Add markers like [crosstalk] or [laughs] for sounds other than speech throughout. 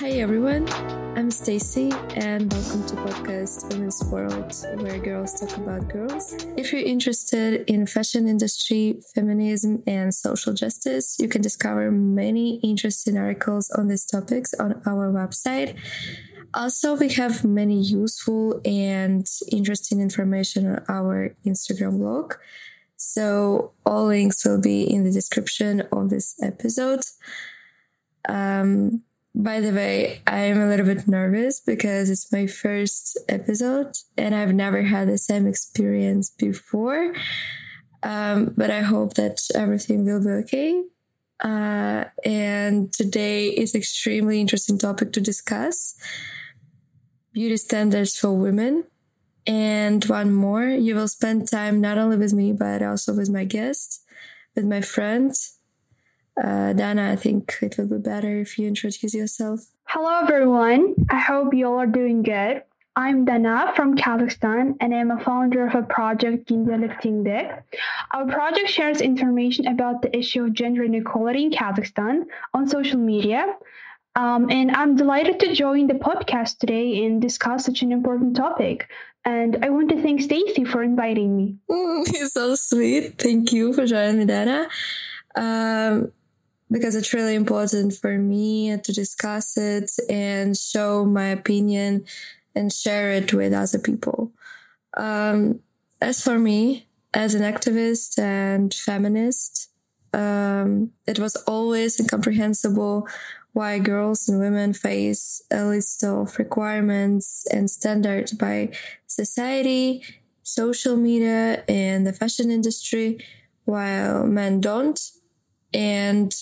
Hi everyone, I'm Stacy and welcome to podcast Women's World where girls talk about girls. If you're interested in fashion industry, feminism and social justice, you can discover many interesting articles on these topics on our website. Also, we have many useful and interesting information on our Instagram blog. So all links will be in the description of this episode. Um, by the way, I'm a little bit nervous because it's my first episode and I've never had the same experience before. Um, but I hope that everything will be okay. Uh, and today is extremely interesting topic to discuss beauty standards for women and one more, you will spend time not only with me, but also with my guest, with my friend. Uh, Dana, I think it will be better if you introduce yourself. Hello, everyone. I hope you all are doing good. I'm Dana from Kazakhstan, and I'm a founder of a project, Ginza Our project shares information about the issue of gender inequality in Kazakhstan on social media. Um, and I'm delighted to join the podcast today and discuss such an important topic. And I want to thank Stacy for inviting me. [laughs] Mm, so sweet. Thank you for joining me, Dana. Um, because it's really important for me to discuss it and show my opinion and share it with other people. Um, as for me, as an activist and feminist, um, it was always incomprehensible why girls and women face a list of requirements and standards by society, social media, and the fashion industry, while men don't. And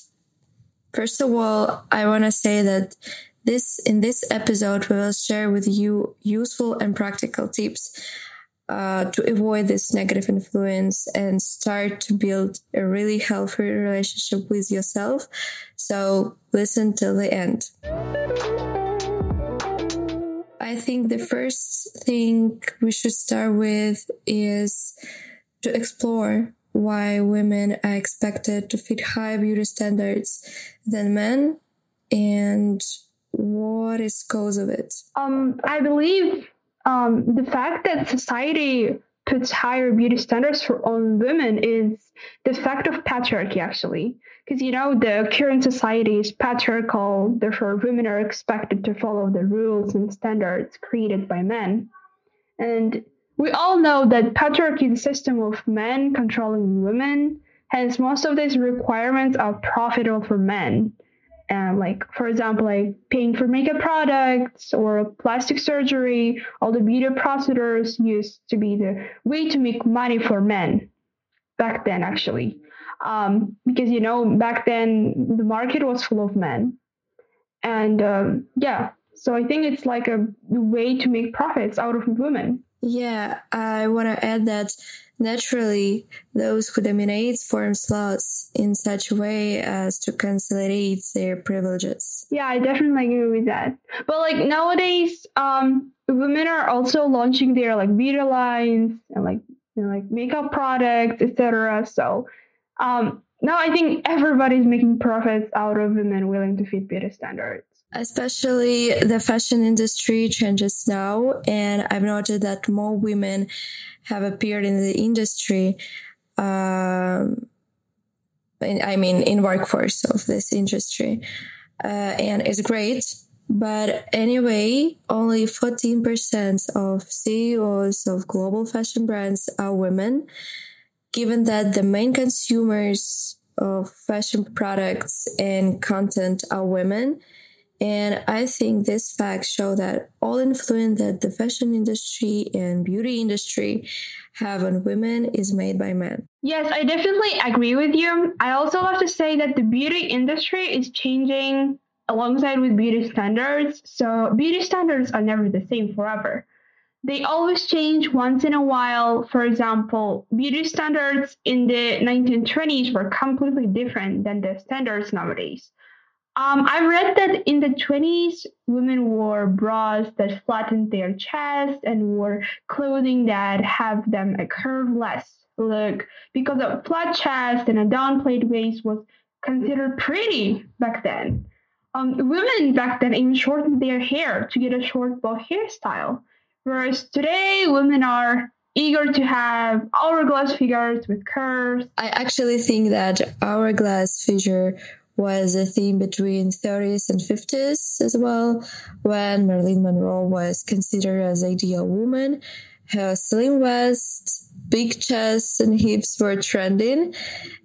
first of all, I want to say that this in this episode we will share with you useful and practical tips uh, to avoid this negative influence and start to build a really healthy relationship with yourself. So listen till the end. I think the first thing we should start with is to explore why women are expected to fit higher beauty standards than men and what is cause of it. Um, I believe um, the fact that society puts higher beauty standards for on women is the fact of patriarchy actually because you know the current society is patriarchal therefore women are expected to follow the rules and standards created by men and we all know that patriarchy is a system of men controlling women hence most of these requirements are profitable for men. And like for example like paying for makeup products or plastic surgery all the beauty procedures used to be the way to make money for men back then actually. Um, because you know back then the market was full of men. And um, yeah so i think it's like a way to make profits out of women yeah i want to add that Naturally, those who dominate form laws in such a way as to consolidate their privileges. Yeah, I definitely agree with that. But like nowadays, um, women are also launching their like beauty lines and like you know, like makeup products, etc. So um, now I think everybody's making profits out of women willing to fit beauty standards. Especially the fashion industry changes now, and I've noted that more women have appeared in the industry. Um, I mean, in workforce of this industry, uh, and it's great. But anyway, only 14% of CEOs of global fashion brands are women, given that the main consumers of fashion products and content are women and I think this facts show that all influence that the fashion industry and beauty industry have on women is made by men. Yes, I definitely agree with you. I also love to say that the beauty industry is changing alongside with beauty standards. So beauty standards are never the same forever. They always change once in a while. For example, beauty standards in the 1920s were completely different than the standards nowadays. Um, I read that in the 20s, women wore bras that flattened their chest and wore clothing that have them a curveless look because a flat chest and a downplayed waist was considered pretty back then. Um, women back then even shortened their hair to get a short bob hairstyle, whereas today women are eager to have hourglass figures with curves. I actually think that hourglass figure was a theme between 30s and 50s as well, when Marilyn Monroe was considered as ideal woman. Her slim waist, big chest, and hips were trending.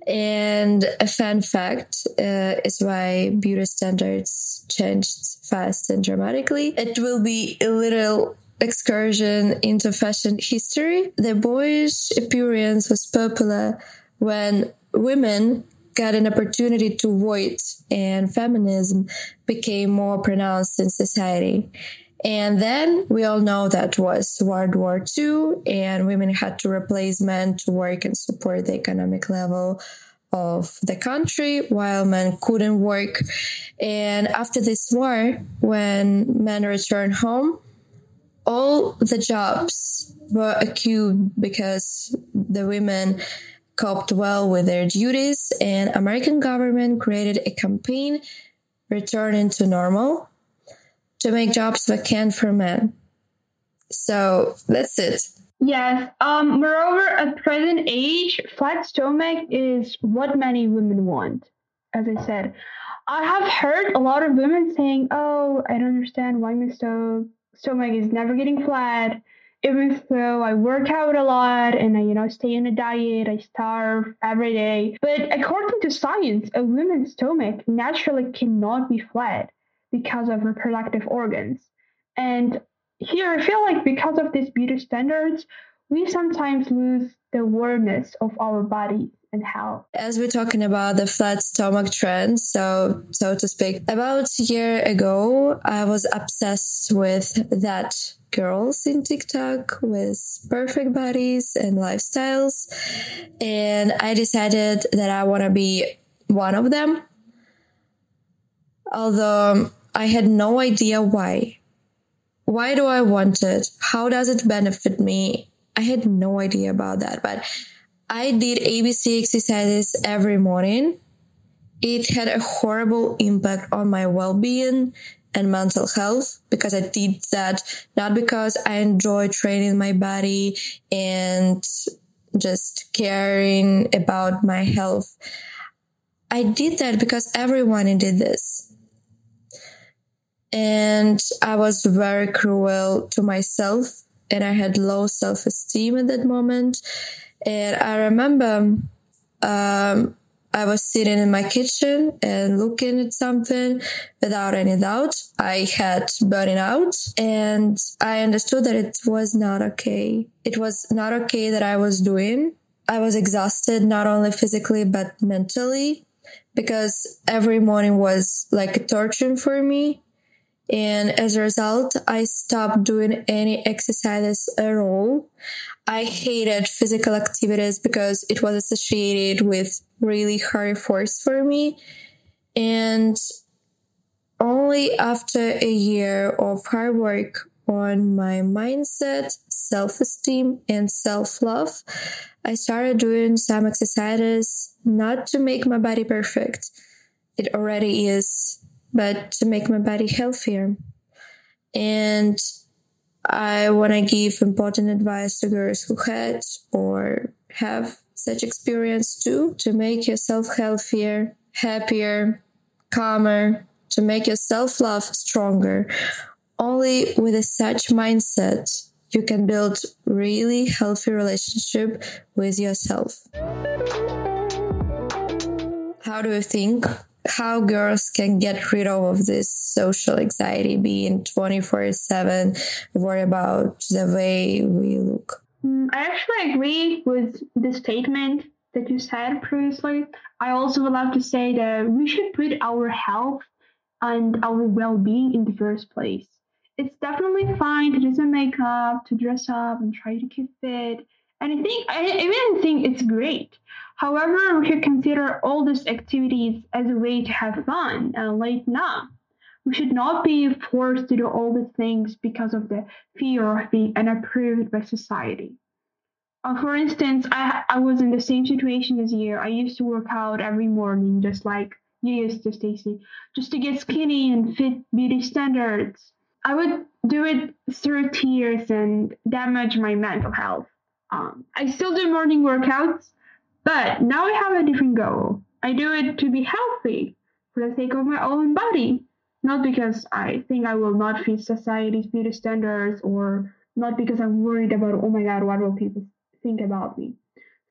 And a fun fact uh, is why beauty standards changed fast and dramatically. It will be a little excursion into fashion history. The boyish appearance was popular when women got an opportunity to vote and feminism became more pronounced in society. And then we all know that was World War II, and women had to replace men to work and support the economic level of the country while men couldn't work. And after this war, when men returned home, all the jobs were acute because the women coped well with their duties and American government created a campaign returning to normal to make jobs vacant for men. So that's it. Yes. Um, moreover, at present age, flat stomach is what many women want. As I said, I have heard a lot of women saying, "Oh, I don't understand why my stomach is never getting flat." Even though I work out a lot and I, you know, stay on a diet, I starve every day. But according to science, a woman's stomach naturally cannot be flat because of reproductive organs. And here I feel like because of these beauty standards, we sometimes lose the awareness of our bodies and health. As we're talking about the flat stomach trend, so so to speak, about a year ago, I was obsessed with that girls in TikTok with perfect bodies and lifestyles. And I decided that I want to be one of them. Although I had no idea why. Why do I want it? How does it benefit me? I had no idea about that, but I did ABC exercises every morning. It had a horrible impact on my well being and mental health because I did that not because I enjoy training my body and just caring about my health. I did that because everyone did this. And I was very cruel to myself and I had low self esteem at that moment. And I remember um, I was sitting in my kitchen and looking at something without any doubt. I had burning out and I understood that it was not okay. It was not okay that I was doing. I was exhausted, not only physically, but mentally because every morning was like a torture for me. And as a result, I stopped doing any exercises at all. I hated physical activities because it was associated with really hard force for me. And only after a year of hard work on my mindset, self esteem, and self love, I started doing some exercises not to make my body perfect. It already is, but to make my body healthier. And I want to give important advice to girls who had or have such experience too to make yourself healthier, happier, calmer, to make your self love stronger. Only with a such mindset you can build really healthy relationship with yourself. How do you think how girls can get rid of this social anxiety, being 24 7, worry about the way we look? Mm, I actually agree with the statement that you said previously. I also would like to say that we should put our health and our well being in the first place. It's definitely fine to do some makeup, to dress up, and try to keep fit. And I think, I even think it's great However, we should consider all these activities as a way to have fun and lighten up. We should not be forced to do all these things because of the fear of being unapproved by society. Uh, for instance, I, I was in the same situation as you. I used to work out every morning, just like you used to, Stacy, just to get skinny and fit beauty standards. I would do it through tears and damage my mental health. Um, I still do morning workouts, but now I have a different goal. I do it to be healthy for the sake of my own body, not because I think I will not fit society's beauty standards or not because I'm worried about, oh my God, what will people think about me?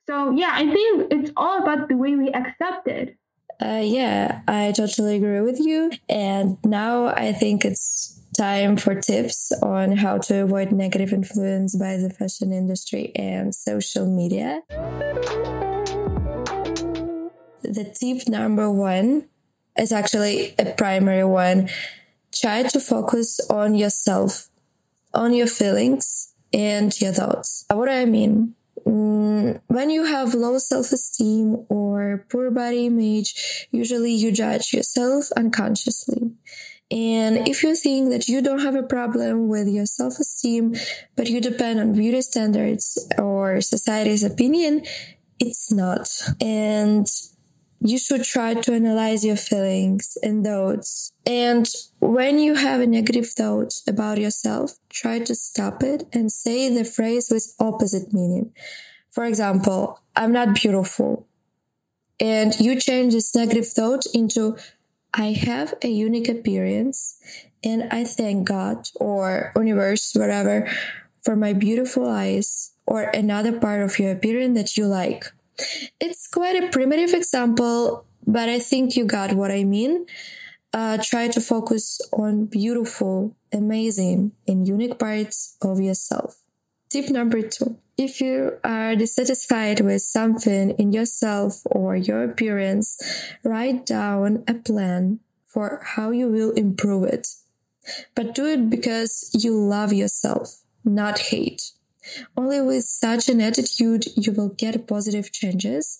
So, yeah, I think it's all about the way we accept it. Uh, yeah, I totally agree with you. And now I think it's time for tips on how to avoid negative influence by the fashion industry and social media. The tip number one is actually a primary one. Try to focus on yourself, on your feelings and your thoughts. What do I mean? Mm, when you have low self esteem or poor body image, usually you judge yourself unconsciously. And if you think that you don't have a problem with your self esteem, but you depend on beauty standards or society's opinion, it's not. And you should try to analyze your feelings and thoughts. And when you have a negative thought about yourself, try to stop it and say the phrase with opposite meaning. For example, I'm not beautiful. And you change this negative thought into I have a unique appearance and I thank God or universe, whatever, for my beautiful eyes or another part of your appearance that you like. It's quite a primitive example, but I think you got what I mean. Uh, try to focus on beautiful, amazing, and unique parts of yourself. Tip number two. If you are dissatisfied with something in yourself or your appearance, write down a plan for how you will improve it. But do it because you love yourself, not hate. Only with such an attitude, you will get positive changes.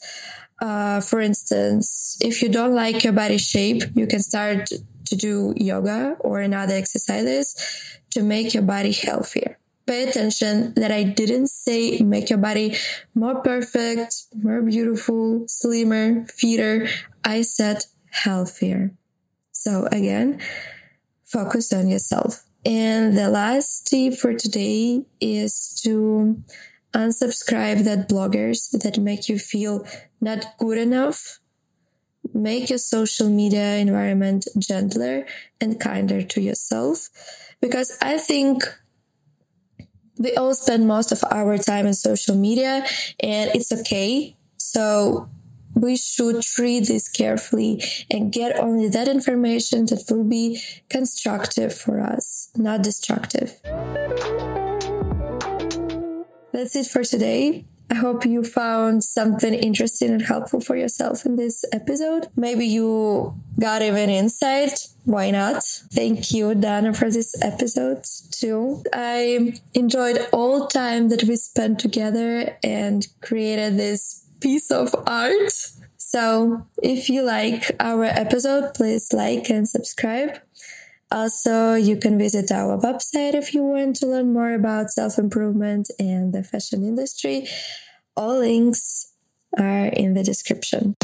Uh, for instance, if you don't like your body shape, you can start to do yoga or another exercises to make your body healthier pay attention that I didn't say make your body more perfect, more beautiful, slimmer, fitter. I said healthier. So again, focus on yourself. And the last tip for today is to unsubscribe that bloggers that make you feel not good enough. Make your social media environment gentler and kinder to yourself. Because I think we all spend most of our time on social media and it's okay. So we should treat this carefully and get only that information that will be constructive for us, not destructive. That's it for today. I hope you found something interesting and helpful for yourself in this episode. Maybe you got even insight. Why not? Thank you, Dana, for this episode too. I enjoyed all time that we spent together and created this piece of art. So if you like our episode, please like and subscribe. Also, you can visit our website if you want to learn more about self improvement and the fashion industry. All links are in the description.